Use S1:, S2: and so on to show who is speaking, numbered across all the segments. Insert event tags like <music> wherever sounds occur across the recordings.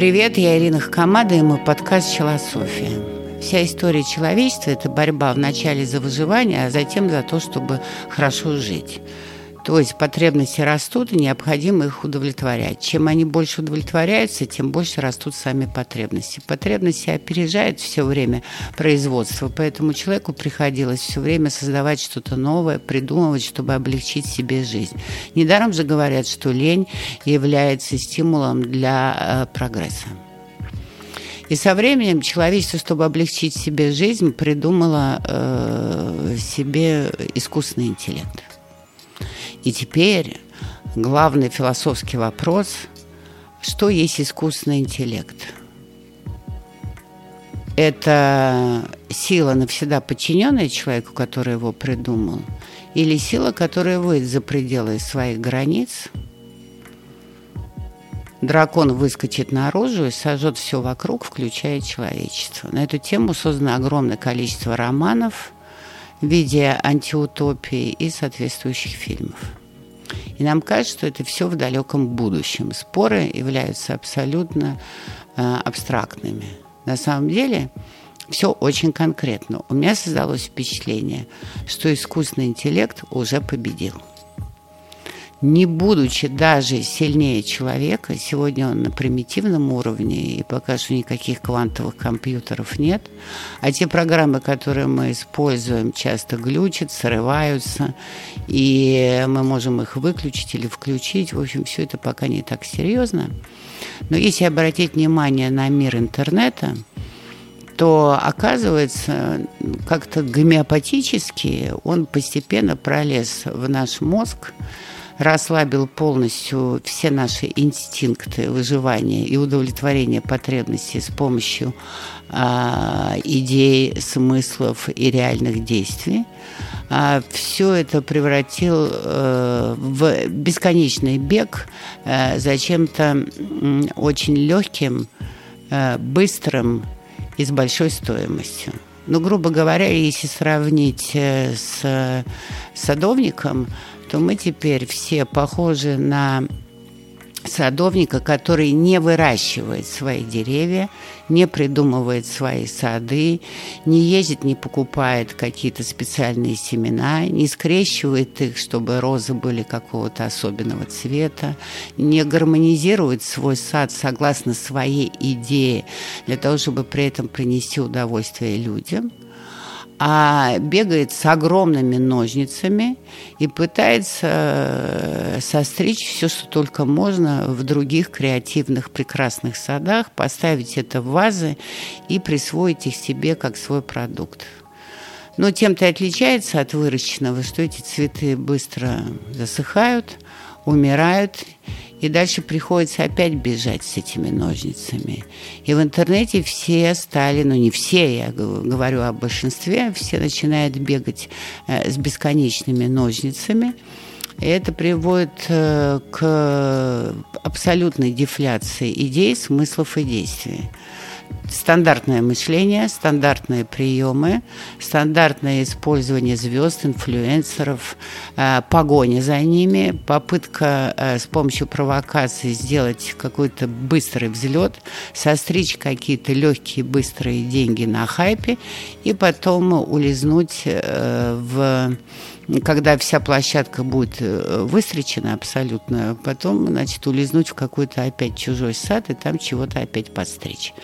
S1: Привет, я Ирина Хакамада и мой подкаст «Челософия». Вся история человечества – это борьба вначале за выживание, а затем за то, чтобы хорошо жить. То есть потребности растут, и необходимо их удовлетворять. Чем они больше удовлетворяются, тем больше растут сами потребности. Потребности опережают все время производство, поэтому человеку приходилось все время создавать что-то новое, придумывать, чтобы облегчить себе жизнь. Недаром же говорят, что лень является стимулом для э, прогресса. И со временем человечество, чтобы облегчить себе жизнь, придумало э, себе искусственный интеллект. И теперь главный философский вопрос, что есть искусственный интеллект? Это сила навсегда подчиненная человеку, который его придумал, или сила, которая выйдет за пределы своих границ – дракон выскочит наружу и сожжет все вокруг, включая человечество. На эту тему создано огромное количество романов, в виде антиутопии и соответствующих фильмов. И нам кажется, что это все в далеком будущем. Споры являются абсолютно э, абстрактными. На самом деле все очень конкретно. У меня создалось впечатление, что искусственный интеллект уже победил не будучи даже сильнее человека, сегодня он на примитивном уровне, и пока что никаких квантовых компьютеров нет, а те программы, которые мы используем, часто глючат, срываются, и мы можем их выключить или включить. В общем, все это пока не так серьезно. Но если обратить внимание на мир интернета, то оказывается, как-то гомеопатически он постепенно пролез в наш мозг, расслабил полностью все наши инстинкты выживания и удовлетворения потребностей с помощью а, идей, смыслов и реальных действий. А, все это превратил а, в бесконечный бег а, за чем-то очень легким, а, быстрым и с большой стоимостью. Ну, грубо говоря, если сравнить э, с садовником, то мы теперь все похожи на садовника, который не выращивает свои деревья, не придумывает свои сады, не ездит, не покупает какие-то специальные семена, не скрещивает их, чтобы розы были какого-то особенного цвета, не гармонизирует свой сад согласно своей идее для того, чтобы при этом принести удовольствие людям – а бегает с огромными ножницами и пытается э, состричь все, что только можно в других креативных прекрасных садах, поставить это в вазы и присвоить их себе как свой продукт. Но тем-то и отличается от выращенного, что эти цветы быстро засыхают, умирают, и дальше приходится опять бежать с этими ножницами. И в интернете все стали, ну не все, я говорю о большинстве, все начинают бегать э, с бесконечными ножницами. И это приводит э, к абсолютной дефляции идей, смыслов и действий стандартное мышление, стандартные приемы, стандартное использование звезд, инфлюенсеров, э, погоня за ними, попытка э, с помощью провокации сделать какой-то быстрый взлет, состричь какие-то легкие быстрые деньги на хайпе и потом улизнуть э, в когда вся площадка будет э, выстречена абсолютно, потом, значит, улизнуть в какой-то опять чужой сад и там чего-то опять подстричь.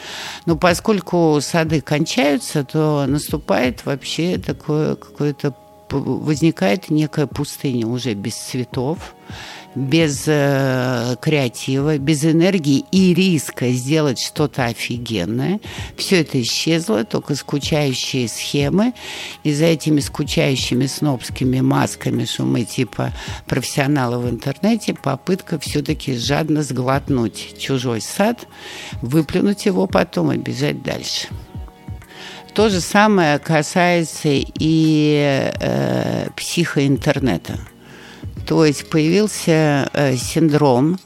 S1: Но поскольку сады кончаются, то наступает вообще такое какое-то возникает некая пустыня уже без цветов, без э, креатива, без энергии и риска сделать что-то офигенное. Все это исчезло, только скучающие схемы. И за этими скучающими снобскими масками, что мы типа профессионалы в интернете, попытка все-таки жадно сглотнуть чужой сад, выплюнуть его потом и бежать дальше. То же самое касается и э, психоинтернета. То есть появился э, синдром,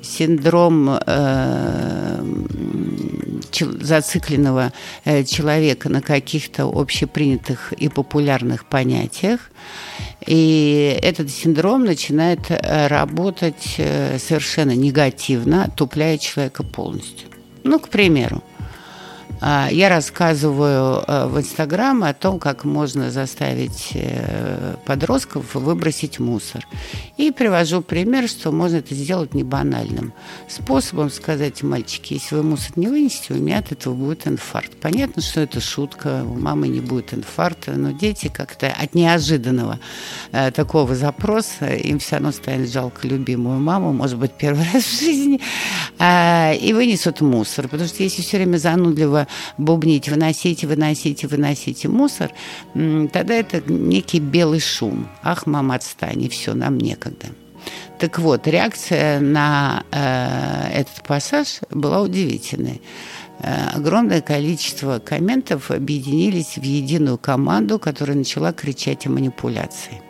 S1: синдром э, зацикленного э, человека на каких-то общепринятых и популярных понятиях. И этот синдром начинает э, работать э, совершенно негативно, тупляя человека полностью. Ну, к примеру, я рассказываю э, в Инстаграм о том, как можно заставить э, подростков выбросить мусор. И привожу пример, что можно это сделать не банальным способом сказать, мальчики, если вы мусор не вынесете, у меня от этого будет инфаркт. Понятно, что это шутка, у мамы не будет инфаркта, но дети как-то от неожиданного э, такого запроса, им все равно станет жалко любимую маму, может быть, первый <laughs> раз в жизни, э, и вынесут мусор. Потому что если все время занудливо бубнить, выносите, выносите, выносите мусор, тогда это некий белый шум. Ах, мама, отстань, и все, нам некогда. Так вот, реакция на э, этот пассаж была удивительной. Э, огромное количество комментов объединились в единую команду, которая начала кричать о манипуляции.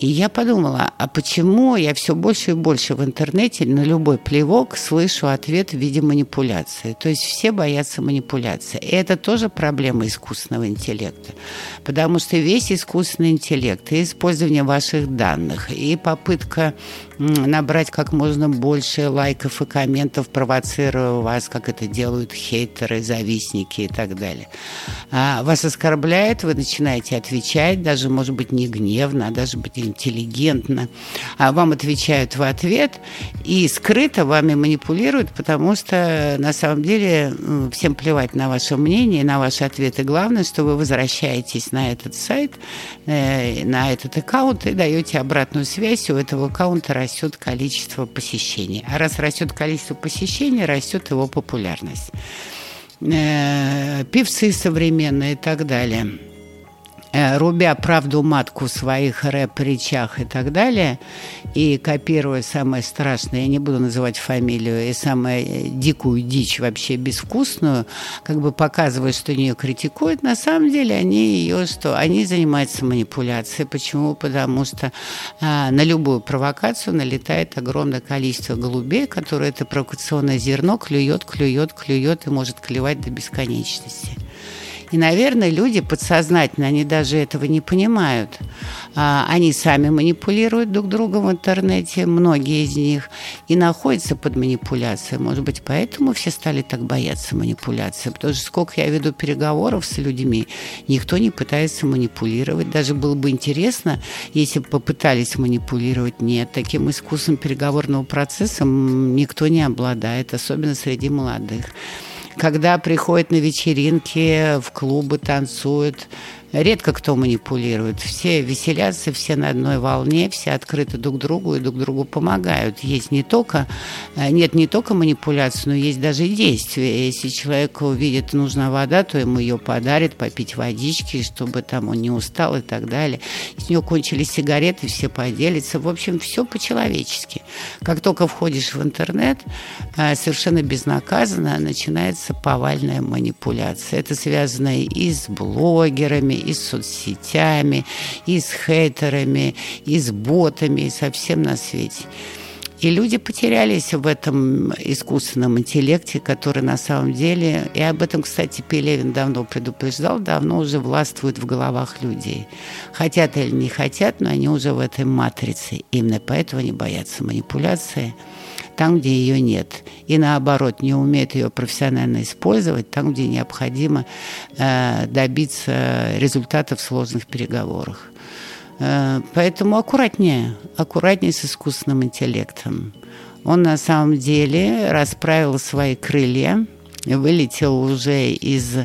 S1: И я подумала, а почему я все больше и больше в интернете на любой плевок слышу ответ в виде манипуляции? То есть все боятся манипуляции. И это тоже проблема искусственного интеллекта. Потому что весь искусственный интеллект и использование ваших данных, и попытка набрать как можно больше лайков и комментов, провоцируя вас, как это делают хейтеры, завистники и так далее. А вас оскорбляет, вы начинаете отвечать, даже, может быть, не гневно, а даже быть интеллигентно. А вам отвечают в ответ и скрыто вами манипулируют, потому что на самом деле всем плевать на ваше мнение, на ваши ответы. Главное, что вы возвращаетесь на этот сайт, э, на этот аккаунт и даете обратную связь. У этого аккаунта растет количество посещений. А раз растет количество посещений, растет его популярность. Э, певцы современные и так далее – рубя правду матку в своих рэп-речах и так далее, и копируя самое страшное, я не буду называть фамилию, и самую э, дикую дичь вообще безвкусную, как бы показывая, что нее критикуют, на самом деле они ее что? Они занимаются манипуляцией. Почему? Потому что а, на любую провокацию налетает огромное количество голубей, которые это провокационное зерно клюет, клюет, клюет и может клевать до бесконечности. И, наверное, люди подсознательно, они даже этого не понимают. А, они сами манипулируют друг другом в интернете, многие из них, и находятся под манипуляцией. Может быть, поэтому все стали так бояться манипуляции. Потому что сколько я веду переговоров с людьми, никто не пытается манипулировать. Даже было бы интересно, если бы попытались манипулировать. Нет, таким искусством переговорного процесса никто не обладает, особенно среди молодых когда приходят на вечеринки, в клубы танцуют, редко кто манипулирует. Все веселятся, все на одной волне, все открыты друг другу и друг другу помогают. Есть не только, э, нет не только манипуляции, но есть даже действия. Если человеку видит нужна вода, то ему ее подарит, попить водички, чтобы там он не устал и так далее. Если у него кончились сигареты, все поделятся. В общем, все по-человечески. Как только входишь в интернет, э, совершенно безнаказанно начинается повальная манипуляция. Это связано и с блогерами, и с соцсетями, и с хейтерами, и с ботами, и со всем на свете. И люди потерялись в этом искусственном интеллекте, который на самом деле, и об этом, кстати, Пелевин давно предупреждал, давно уже властвует в головах людей. Хотят или не хотят, но они уже в этой матрице. Именно поэтому они боятся манипуляции там, где ее нет. И наоборот, не умеют ее профессионально использовать там, где необходимо э, добиться результатов в сложных переговорах. Э, поэтому аккуратнее, аккуратнее с искусственным интеллектом. Он на самом деле расправил свои крылья, вылетел уже из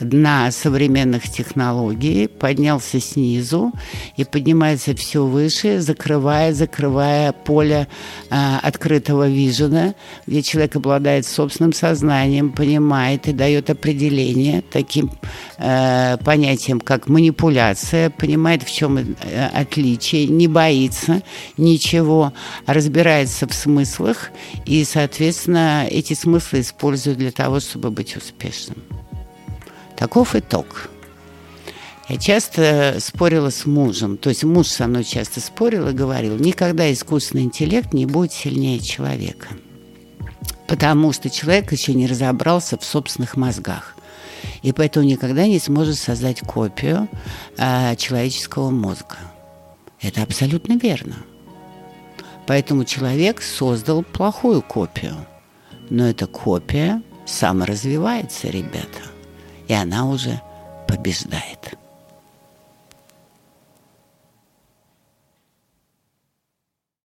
S1: дна современных технологий, поднялся снизу и поднимается все выше, закрывая, закрывая поле э, открытого вижена, где человек обладает собственным сознанием, понимает и дает определение таким э, понятием, как манипуляция, понимает, в чем э, отличие, не боится ничего, разбирается в смыслах и, соответственно, эти смыслы использует для того, чтобы быть успешным. Таков итог. Я часто спорила с мужем, то есть муж со мной часто спорил и говорил, никогда искусственный интеллект не будет сильнее человека, потому что человек еще не разобрался в собственных мозгах, и поэтому никогда не сможет создать копию э, человеческого мозга. Это абсолютно верно. Поэтому человек создал плохую копию, но эта копия – саморазвивается, ребята, и она уже побеждает.